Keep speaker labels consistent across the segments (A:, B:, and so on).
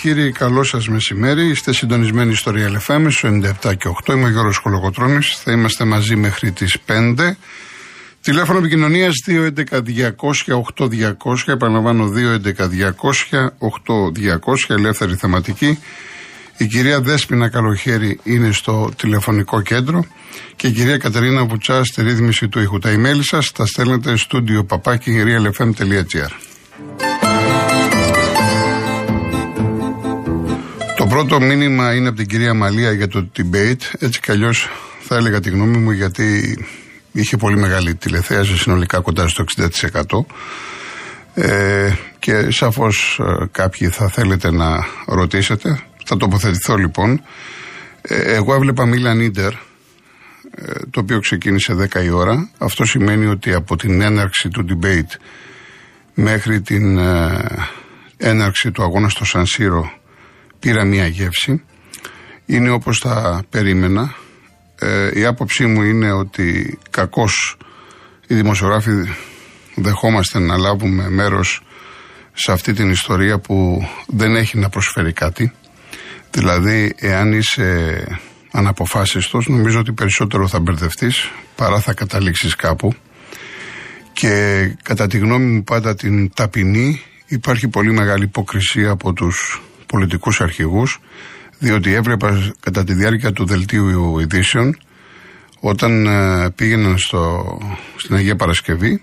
A: Κυρίε Δεσποινίδε και κύριοι, καλό σας μεσημέρι. Είστε συντονισμένοι στο Real FM, στο 97 και 8. Είμαι ο Γιώργος Κολοκοτρόνη. Θα είμαστε μαζί μέχρι τις 5. Τηλέφωνο επικοινωνίας 211-200-8200. Επαναλαμβάνω 211-200-8200. Ελεύθερη θεματική. Η κυρία Δέσποινα Καλοχέρη είναι στο τηλεφωνικό κέντρο και η κυρία Κατερίνα Βουτσά στη ρύθμιση του ήχου. Τα email σας τα στέλνετε στο studio παπάκι πρώτο μήνυμα είναι από την κυρία Μαλία για το debate. Έτσι κι αλλιώς θα έλεγα τη γνώμη μου γιατί είχε πολύ μεγάλη τηλεθέαση συνολικά κοντά στο 60%. Ε, και σαφώς ε, κάποιοι θα θέλετε να ρωτήσετε. Θα τοποθετηθώ λοιπόν. Ε, εγώ έβλεπα Μίλαν Ίντερ, το οποίο ξεκίνησε 10 η ώρα. Αυτό σημαίνει ότι από την έναρξη του debate μέχρι την ε, έναρξη του αγώνα στο Σανσίρο πήρα μία γεύση. Είναι όπως τα περίμενα. Ε, η άποψή μου είναι ότι κακώς οι δημοσιογράφοι δεχόμαστε να λάβουμε μέρος σε αυτή την ιστορία που δεν έχει να προσφέρει κάτι. Δηλαδή, εάν είσαι αναποφάσιστος, νομίζω ότι περισσότερο θα μπερδευτείς παρά θα καταλήξεις κάπου. Και κατά τη γνώμη μου πάντα την ταπεινή υπάρχει πολύ μεγάλη υποκρισία από τους πολιτικούς αρχηγούς διότι έβλεπα κατά τη διάρκεια του δελτίου ειδήσεων όταν ε, πήγαιναν στο, στην Αγία Παρασκευή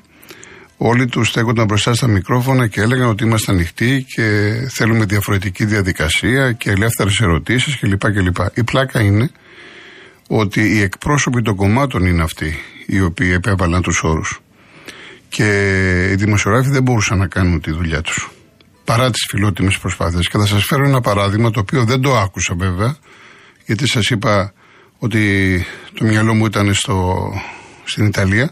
A: όλοι τους στέκονταν μπροστά στα μικρόφωνα και έλεγαν ότι είμαστε ανοιχτοί και θέλουμε διαφορετική διαδικασία και ελεύθερες ερωτήσεις κλπ. κλπ. Η πλάκα είναι ότι οι εκπρόσωποι των κομμάτων είναι αυτοί οι οποίοι επέβαλαν τους όρους και οι δημοσιογράφοι δεν μπορούσαν να κάνουν τη δουλειά τους παρά τις φιλότιμες προσπάθειες. Και θα σας φέρω ένα παράδειγμα το οποίο δεν το άκουσα βέβαια γιατί σας είπα ότι το μυαλό μου ήταν στο, στην Ιταλία.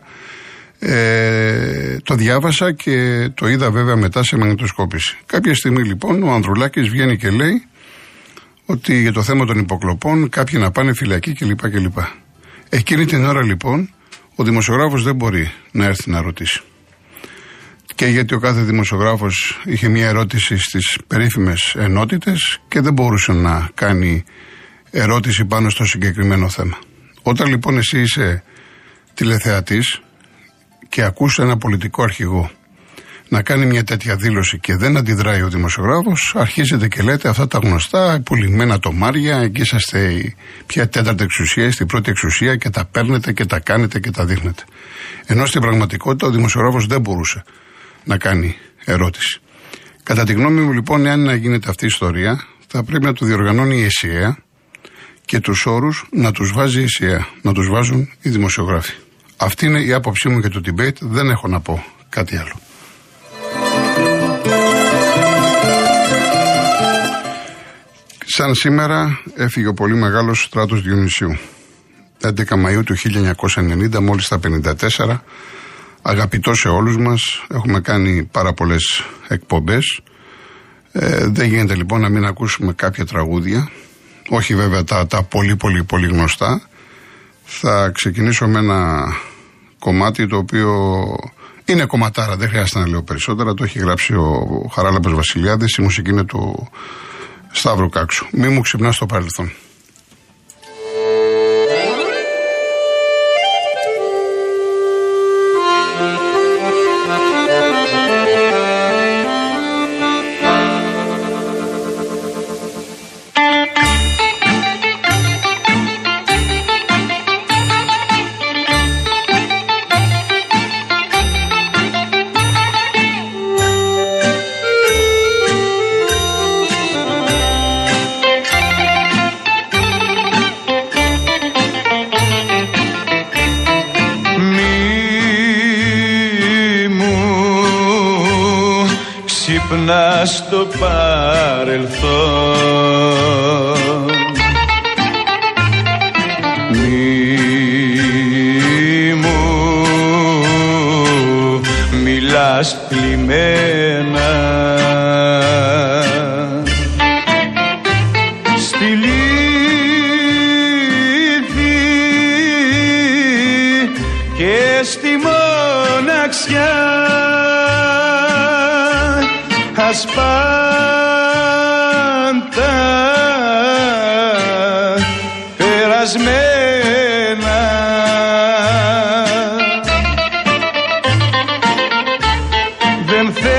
A: Ε, το διάβασα και το είδα βέβαια μετά σε μαγνητοσκόπηση. Κάποια στιγμή λοιπόν ο Ανδρουλάκης βγαίνει και λέει ότι για το θέμα των υποκλοπών κάποιοι να πάνε φυλακή κλπ. κλπ. Εκείνη την ώρα λοιπόν ο δημοσιογράφος δεν μπορεί να έρθει να ρωτήσει και γιατί ο κάθε δημοσιογράφος είχε μια ερώτηση στις περίφημες ενότητες και δεν μπορούσε να κάνει ερώτηση πάνω στο συγκεκριμένο θέμα. Όταν λοιπόν εσύ είσαι τηλεθεατής και ακούς ένα πολιτικό αρχηγό να κάνει μια τέτοια δήλωση και δεν αντιδράει ο δημοσιογράφος, αρχίζετε και λέτε αυτά τα γνωστά, πουλημένα τομάρια, εκεί είσαστε πια τέταρτη εξουσία, στην πρώτη εξουσία και τα παίρνετε και τα κάνετε και τα δείχνετε. Ενώ στην πραγματικότητα ο δημοσιογράφος δεν μπορούσε να κάνει ερώτηση. Κατά τη γνώμη μου λοιπόν, εάν να γίνεται αυτή η ιστορία, θα πρέπει να το διοργανώνει η ΕΣΥΑ και τους όρους να τους βάζει η ΕΣΥΑ, να τους βάζουν οι δημοσιογράφοι. Αυτή είναι η άποψή μου για το debate, δεν έχω να πω κάτι άλλο. Σαν σήμερα έφυγε ο πολύ μεγάλος στράτος Διονυσίου. 11 Μαΐου του 1990, μόλις τα 54, αγαπητό σε όλους μας, έχουμε κάνει πάρα πολλές εκπομπές. Ε, δεν γίνεται λοιπόν να μην ακούσουμε κάποια τραγούδια, όχι βέβαια τα, τα πολύ πολύ πολύ γνωστά. Θα ξεκινήσω με ένα κομμάτι το οποίο είναι κομματάρα, δεν χρειάζεται να λέω περισσότερα, το έχει γράψει ο Χαράλαμπας Βασιλιάδης, η μουσική είναι του Σταύρου Κάξου. Μη μου ξυπνάς στο παρελθόν.
B: Ξύπνα στο παρελθόν. Μη μου μιλάς πλημμένα μας πάντα. Περασμένα. Δεν θέλω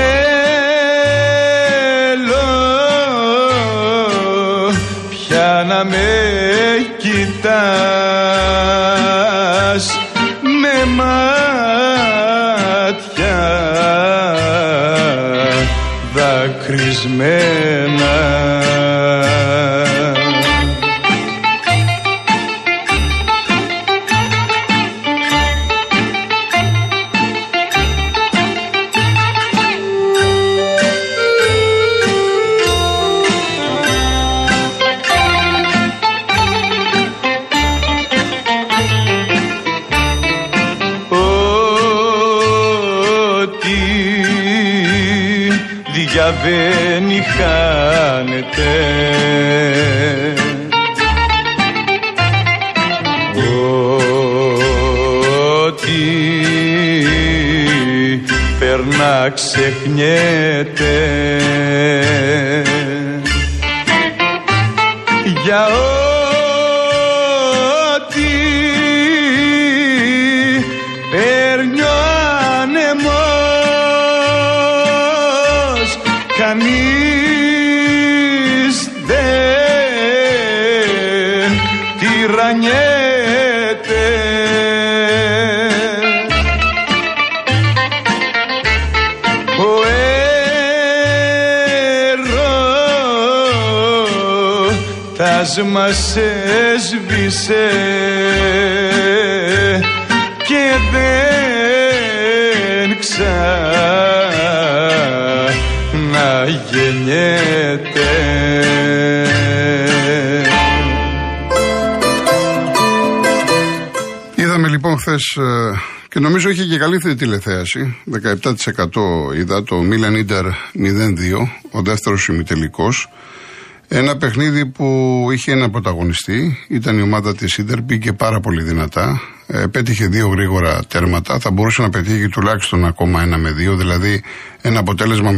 B: πια να με κοιτάς. Με μας δακρυσμένα διαβαίνει χάνεται. Ό,τι περνά ξεχνιέται. Για τυραννιέται ο έρωτας μας έσβησε
A: Είδαμε λοιπόν χθες και νομίζω είχε και καλύτερη τηλεθέαση. 17% είδα το Μίλαν Ιντερ 0-2, ο δεύτερος ημιτελικός. Ένα παιχνίδι που είχε ένα πρωταγωνιστή, ήταν η ομάδα της Ιντερ, πήγε πάρα πολύ δυνατά. Ε, πέτυχε δύο γρήγορα τέρματα. Θα μπορούσε να πετύχει τουλάχιστον ακόμα ένα με δύο, δηλαδή ένα αποτέλεσμα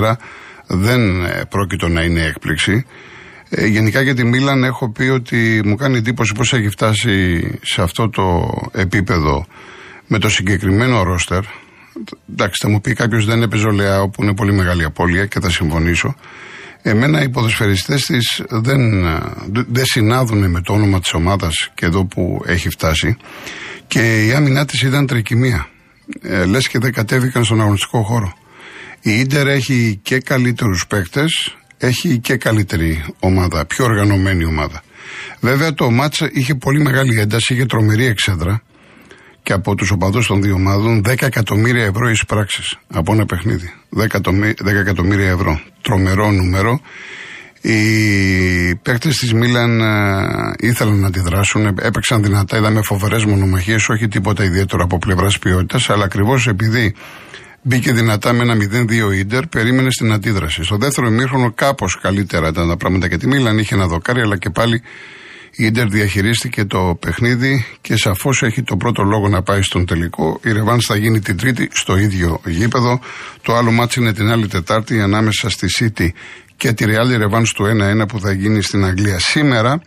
A: 0-3-0-4 δεν ε, πρόκειτο να είναι έκπληξη. Ε, γενικά για τη Μίλαν έχω πει ότι μου κάνει εντύπωση πώς έχει φτάσει σε αυτό το επίπεδο με το συγκεκριμένο ρόστερ. Εντάξει, θα μου πει κάποιος δεν έπαιζε ο Λεάο που είναι πολύ μεγάλη απώλεια και θα συμφωνήσω. Εμένα οι ποδοσφαιριστές της δεν, δεν συνάδουν με το όνομα της ομάδας και εδώ που έχει φτάσει και η άμυνά της ήταν τρικυμία. Ε, λες και δεν κατέβηκαν στον αγωνιστικό χώρο. Η Ίντερ έχει και καλύτερους παίκτες, έχει και καλύτερη ομάδα, πιο οργανωμένη ομάδα. Βέβαια το μάτσα είχε πολύ μεγάλη ένταση, είχε τρομερή εξέδρα και από τους οπαδούς των δύο ομάδων 10 εκατομμύρια ευρώ εισπράξεις από ένα παιχνίδι. 10 εκατομμύρια ευρώ. Τρομερό νούμερο. Οι παίκτες της Μίλαν ε, ήθελαν να αντιδράσουν, έπαιξαν δυνατά, είδαμε φοβερές μονομαχίες, όχι τίποτα ιδιαίτερο από πλευράς ποιότητας, αλλά ακριβώς επειδή μπήκε δυνατά με ένα 0-2 ίντερ, περίμενε στην αντίδραση. Στο δεύτερο ημίχρονο κάπως καλύτερα ήταν τα πράγματα και τη Μίλαν είχε ένα δοκάρι, αλλά και πάλι η Ίντερ διαχειρίστηκε το παιχνίδι και σαφώς έχει το πρώτο λόγο να πάει στον τελικό. Η Ρεβάνς θα γίνει την Τρίτη στο ίδιο γήπεδο. Το άλλο μάτσο είναι την άλλη Τετάρτη ανάμεσα στη City και τη Real Ρεβάνς του 1-1 που θα γίνει στην Αγγλία. Σήμερα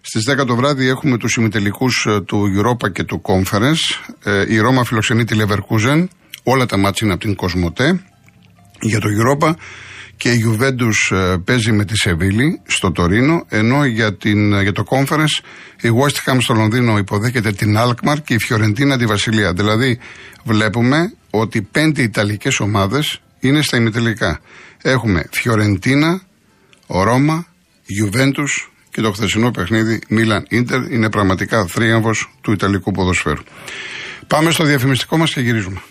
A: Στις 10 το βράδυ έχουμε τους ημιτελικούς του Europa και του Conference. Ε, η Ρώμα φιλοξενεί τη Leverkusen. Όλα τα μάτια είναι από την Κοσμοτέ. Για το Europa και η Juventus ε, παίζει με τη Σεβίλη στο Τωρίνο, ενώ για, την, για το Conference η West Ham στο Λονδίνο υποδέχεται την Alkmaar και η Φιωρεντίνα τη Βασιλεία. Δηλαδή βλέπουμε ότι πέντε Ιταλικές ομάδες είναι στα ημιτελικά. Έχουμε Φιωρεντίνα, Ρώμα, Juventus και το χθεσινό παιχνίδι Μίλαν Ίντερ είναι πραγματικά θρίαμβος του Ιταλικού ποδοσφαίρου. Πάμε στο διαφημιστικό μας και γυρίζουμε.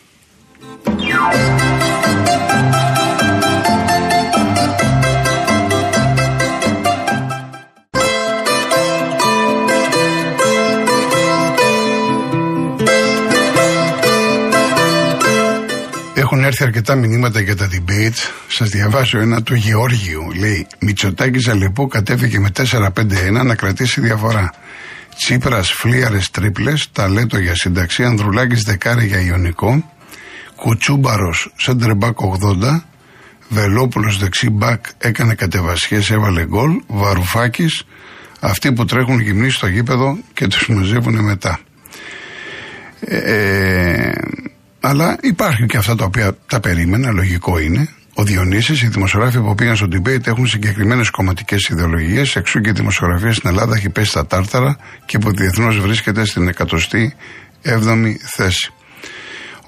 A: Έχουν έρθει αρκετά μηνύματα για τα debate. Σας διαβάσω ένα του Γεώργιου. Λέει: Μητσοτάκης Ζαλεπού κατέφυγε με 4-5-1 να κρατήσει διαφορά. Τσίπρας φλίαρες τρίπλες, ταλέτο για σύνταξη. Ανδρουλάκης δεκάρι για ιονικό. Κουτσούμπαρος σέντρεμπακ 80. Βελόπουλος δεξί μπακ έκανε κατεβασιές, έβαλε γκολ. Βαρουφάκης Αυτοί που τρέχουν γυμνοί στο γήπεδο και τους μαζεύουν μετά. Ε, ε, αλλά υπάρχουν και αυτά τα οποία τα περίμενα, λογικό είναι. Ο Διονύσης, οι δημοσιογράφοι που πήγαν στο debate έχουν συγκεκριμένες κομματικές ιδεολογίες, εξού και η δημοσιογραφία στην Ελλάδα έχει πέσει στα τάρταρα και που διεθνώς βρίσκεται στην 107η θέση.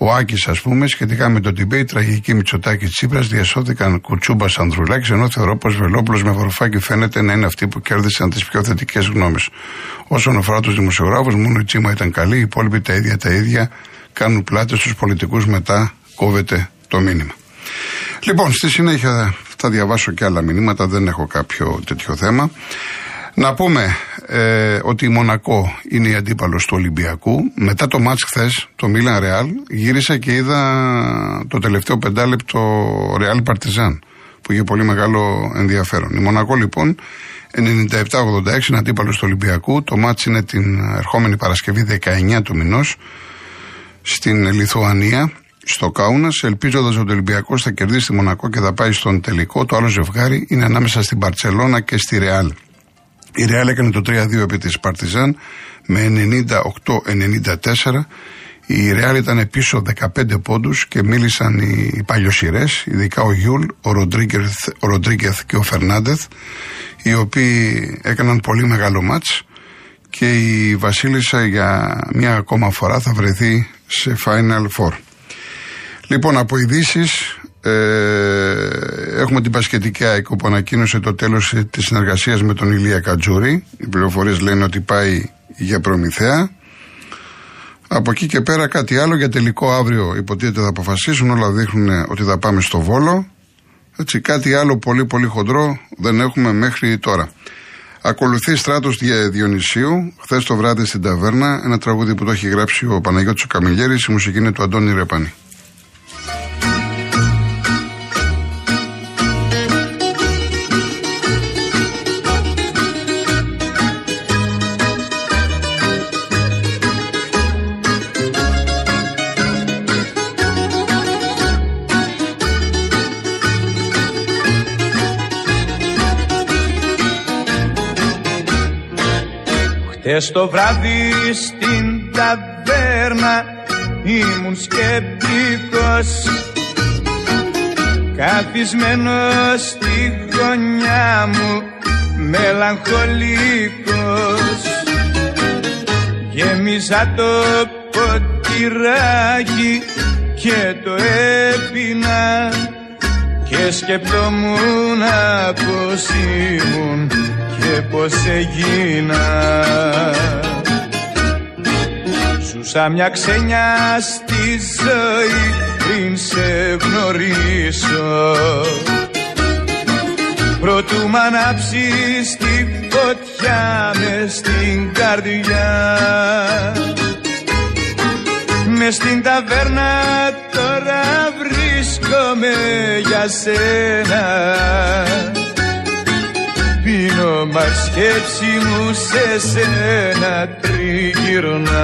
A: Ο Άκης, ας πούμε, σχετικά με το debate, τραγική Μητσοτάκη Τσίπρας διασώθηκαν Κουτσούμπας Ανδρουλάκης, ενώ θεωρώ πω Βελόπουλος με βαρουφάκι φαίνεται να είναι αυτοί που κέρδισαν τις πιο θετικές γνώμες. Όσον αφορά τους δημοσιογράφους, μόνο η Τσίμα ήταν καλή, οι υπόλοιποι τα ίδια τα ίδια κάνουν πλάτες στους πολιτικούς μετά κόβεται το μήνυμα. Λοιπόν, στη συνέχεια θα διαβάσω και άλλα μηνύματα, δεν έχω κάποιο τέτοιο θέμα. Να πούμε ε, ότι η Μονακό είναι η αντίπαλος του Ολυμπιακού. Μετά το μάτς χθες, το Μίλαν Ρεάλ, γύρισα και είδα το τελευταίο πεντάλεπτο Ρεάλ Παρτιζάν, που είχε πολύ μεγάλο ενδιαφέρον. Η Μονακό λοιπόν 97-86 είναι αντίπαλος του Ολυμπιακού. Το μάτς είναι την ερχόμενη Παρασκευή 19 του μηνός στην Λιθουανία στο Κάουνα, ελπίζοντας ότι ο Ολυμπιακός θα κερδίσει τη Μονακό και θα πάει στον τελικό. Το άλλο ζευγάρι είναι ανάμεσα στην Παρσελώνα και στη Ρεάλ. Η Ρεάλ έκανε το 3-2 επί της Παρτιζάν με 98-94. Η Ρεάλ ήταν πίσω 15 πόντους και μίλησαν οι παλιοσειρές, ειδικά ο Γιούλ, ο Ροντρίγκεθ και ο Φερνάντεθ, οι οποίοι έκαναν πολύ μεγάλο μάτς και η Βασίλισσα για μια ακόμα φορά θα βρεθεί σε Final Four. Λοιπόν, από ειδήσεις ε, έχουμε την Πασχετική ΑΕΚ που ανακοίνωσε το τέλος της συνεργασίας με τον Ηλία Κατζούρη. Οι πληροφορίες λένε ότι πάει για προμηθέα. Από εκεί και πέρα κάτι άλλο για τελικό αύριο υποτίθεται θα αποφασίσουν. Όλα δείχνουν ότι θα πάμε στο Βόλο. Έτσι, κάτι άλλο πολύ πολύ χοντρό δεν έχουμε μέχρι τώρα. Ακολουθεί στράτος Διονυσίου, χθες το βράδυ στην Ταβέρνα, ένα τραγούδι που το έχει γράψει ο Παναγιώτης ο η μουσική είναι του Αντώνη Ρεπανή.
B: Χτες το βράδυ στην ταβέρνα ήμουν σκεπτικός Καθισμένος στη γωνιά μου μελαγχολικός. Γέμιζα το ποτηράκι και το έπινα και σκεπτόμουν πως ήμουν και πως έγινα. Ζούσα μια ξένια στη ζωή πριν σε γνωρίσω. Προτού μ' ανάψεις τη φωτιά μες στην καρδιά. Μες στην ταβέρνα τώρα βρίσκομαι για σένα. Πίνω μα σκέψη μου σε σένα τριγυρνά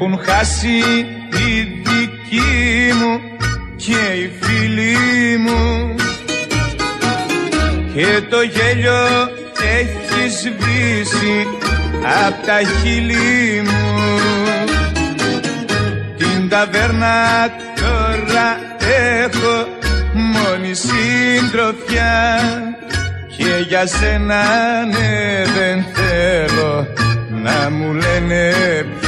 B: έχουν χάσει οι δικοί μου και οι φίλοι μου. Και το γέλιο έχει σβήσει απ' τα χείλη μου. Την ταβέρνα τώρα έχω μόνη συντροφιά. Και για σένα ναι δεν θέλω να μου λένε πια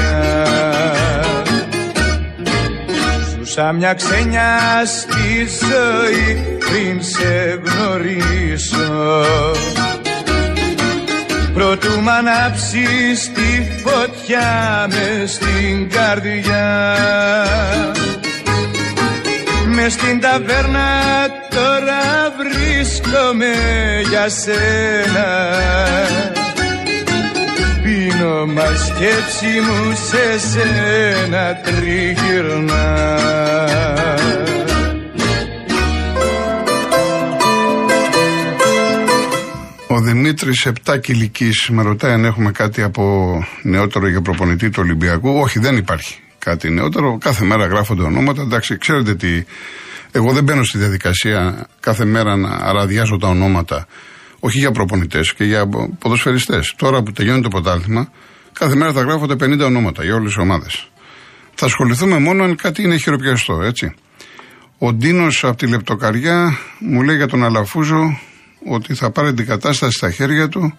B: Ζούσα μια ξένια στη ζωή πριν σε γνωρίσω. Προτού μ' ανάψεις τη φωτιά μες στην καρδιά. Μες στην ταβέρνα τώρα βρίσκομαι για σένα Μα σκέψη μου σε σένα τριγυρνά
A: Ο Δημήτρης Επτάκη με ρωτάει αν έχουμε κάτι από νεότερο για προπονητή του Ολυμπιακού. Όχι, δεν υπάρχει κάτι νεότερο. Κάθε μέρα γράφονται ονόματα. Εντάξει, ξέρετε τι. Εγώ δεν μπαίνω στη διαδικασία κάθε μέρα να αραδιάζω τα ονόματα. Όχι για προπονητές και για ποδοσφαιριστές. Τώρα που τελειώνει το πρωτάθλημα, κάθε μέρα θα γράφονται 50 ονόματα για όλες τις ομάδες. Θα ασχοληθούμε μόνο αν κάτι είναι χειροπιαστό, έτσι. Ο Ντίνος από τη Λεπτοκαριά μου λέει για τον Αλαφούζο ότι θα πάρει την κατάσταση στα χέρια του.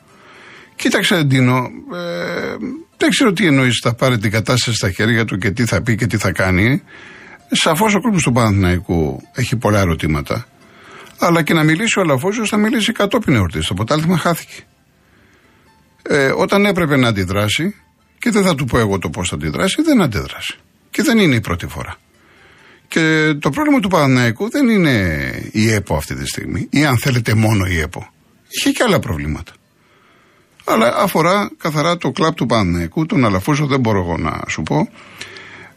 A: Κοίταξε, Ντίνο, ε, δεν ξέρω τι εννοείς θα πάρει την κατάσταση στα χέρια του και τι θα πει και τι θα κάνει. Σαφώς ο κόσμος του Παναθηναϊκού έχει πολλά ερωτήματα. Αλλά και να μιλήσει ο Αλαφούζο θα μιλήσει κατόπιν εορτής. Το ποτάλθημα χάθηκε. Ε, όταν έπρεπε να αντιδράσει, και δεν θα του πω εγώ το πώς θα αντιδράσει, δεν αντέδρασε. Και δεν είναι η πρώτη φορά. Και το πρόβλημα του Παναναϊκού δεν είναι η ΕΠΟ αυτή τη στιγμή, ή αν θέλετε μόνο η ΕΠΟ. Είχε και άλλα προβλήματα. Αλλά αφορά καθαρά το κλαπ του Παναναϊκού, τον Αλαφούσο δεν μπορώ εγώ να σου πω.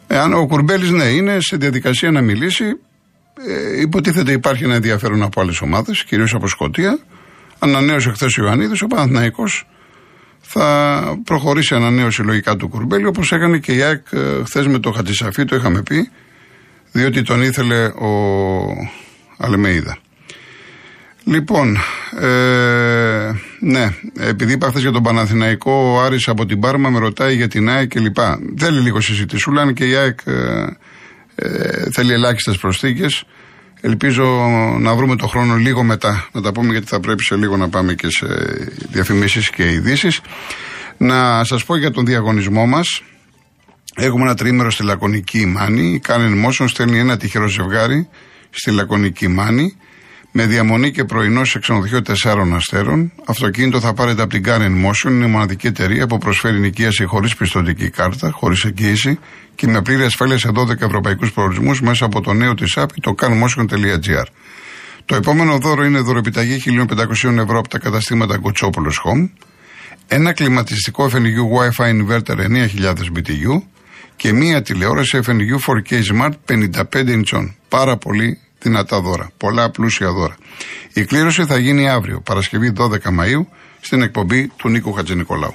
A: Εάν ο Κουρμπέλης ναι είναι σε διαδικασία να μιλήσει, ε, υποτίθεται υπάρχει ένα ενδιαφέρον από άλλες ομάδες, κυρίως από Σκωτία. Ανανέωσε χθες ο Ιωαννίδης, ο Παναθηναϊκός θα προχωρήσει ανανέωση λογικά του Κουρμπέλη, όπως έκανε και η ΑΕΚ ε, χθες με το Χατζησαφή, το είχαμε πει διότι τον ήθελε ο Αλμέιδα. Λοιπόν, ε, ναι, επειδή είπα χθες για τον Παναθηναϊκό, ο Άρης από την Πάρμα με ρωτάει για την ΑΕΚ κλπ. Θέλει λίγο συζητησούλα, αν και η ΑΕΚ ε, ε, θέλει ελάχιστες προσθήκες. Ελπίζω να βρούμε το χρόνο λίγο μετά να τα πούμε, γιατί θα πρέπει σε λίγο να πάμε και σε διαφημίσεις και ειδήσεις. Να σας πω για τον διαγωνισμό μας. Έχουμε ένα τρίμερο στη Λακωνική Μάνη. Η Karen Motion στέλνει ένα τυχερό ζευγάρι στη Λακωνική Μάνη με διαμονή και πρωινός σε ξενοδοχείο 4 αστέρων. Αυτοκίνητο θα πάρετε από την Karen Motion. Είναι η μοναδική εταιρεία που προσφέρει νοικίαση χωρίς πιστοτική κάρτα, χωρίς εγγύηση και με πλήρη ασφάλεια σε 12 ευρωπαϊκούς προορισμούς μέσα από το νέο της app το canmotion.gr. Το επόμενο δώρο είναι δωρεπιταγή 1.500 ευρώ από τα καταστήματα Κοτσόπουλο Home. Ένα κλιματιστικό FNU Wi-Fi inverter 9000 BTU και μία τηλεόραση FNU 4K Smart 55 ιντσών. Πάρα πολύ δυνατά δώρα. Πολλά πλούσια δώρα. Η κλήρωση θα γίνει αύριο, Παρασκευή 12 Μαΐου, στην εκπομπή του Νίκου Χατζηνικολάου